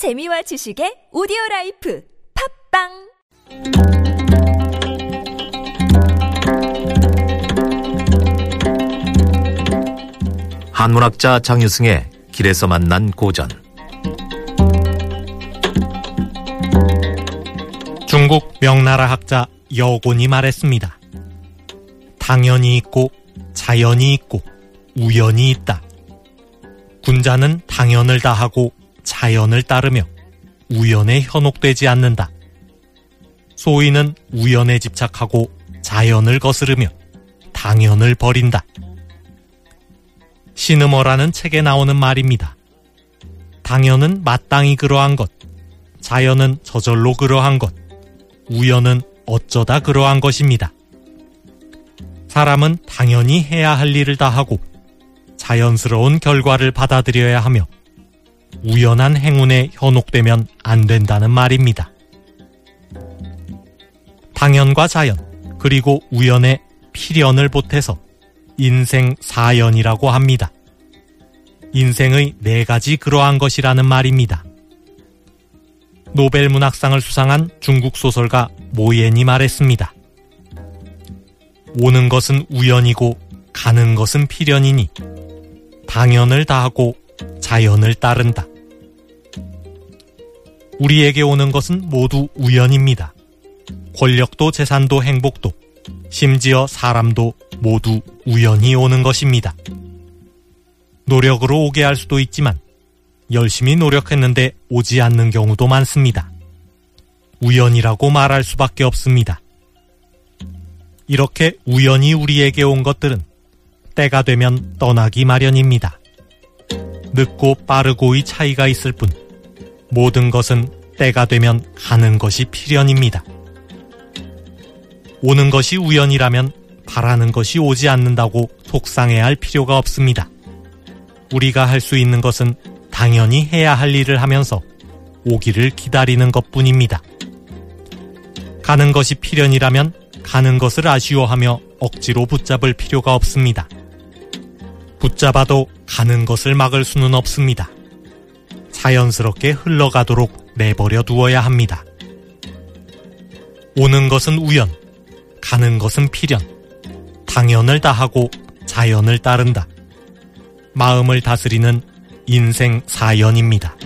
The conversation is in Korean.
재미와 지식의 오디오 라이프 팝빵 한문학자 장유승의 길에서 만난 고전 중국 명나라 학자 여곤이 말했습니다. 당연이 있고 자연이 있고 우연이 있다. 군자는 당연을 다하고 자연을 따르며 우연에 현혹되지 않는다. 소인은 우연에 집착하고 자연을 거스르며 당연을 버린다. 시느머라는 책에 나오는 말입니다. 당연은 마땅히 그러한 것, 자연은 저절로 그러한 것, 우연은 어쩌다 그러한 것입니다. 사람은 당연히 해야 할 일을 다 하고 자연스러운 결과를 받아들여야 하며 우연한 행운에 현혹되면 안 된다는 말입니다. 당연과 자연, 그리고 우연의 필연을 보태서 인생 사연이라고 합니다. 인생의 네 가지 그러한 것이라는 말입니다. 노벨 문학상을 수상한 중국 소설가 모옌이 말했습니다. 오는 것은 우연이고 가는 것은 필연이니 당연을 다하고 자연을 따른다. 우리에게 오는 것은 모두 우연입니다. 권력도 재산도 행복도 심지어 사람도 모두 우연히 오는 것입니다. 노력으로 오게 할 수도 있지만 열심히 노력했는데 오지 않는 경우도 많습니다. 우연이라고 말할 수밖에 없습니다. 이렇게 우연히 우리에게 온 것들은 때가 되면 떠나기 마련입니다. 늦고 빠르고의 차이가 있을 뿐 모든 것은 때가 되면 가는 것이 필연입니다. 오는 것이 우연이라면 바라는 것이 오지 않는다고 속상해할 필요가 없습니다. 우리가 할 수 있는 것은 당연히 해야 할 일을 하면서 오기를 기다리는 것 뿐입니다. 가는 것이 필연이라면 가는 것을 아쉬워하며 억지로 붙잡을 필요가 없습니다. 붙잡아도 가는 것을 막을 수는 없습니다. 자연스럽게 흘러가도록 내버려 두어야 합니다. 오는 것은 우연, 가는 것은 필연, 당연을 다하고 자연을 따른다. 마음을 다스리는 인생 사연입니다.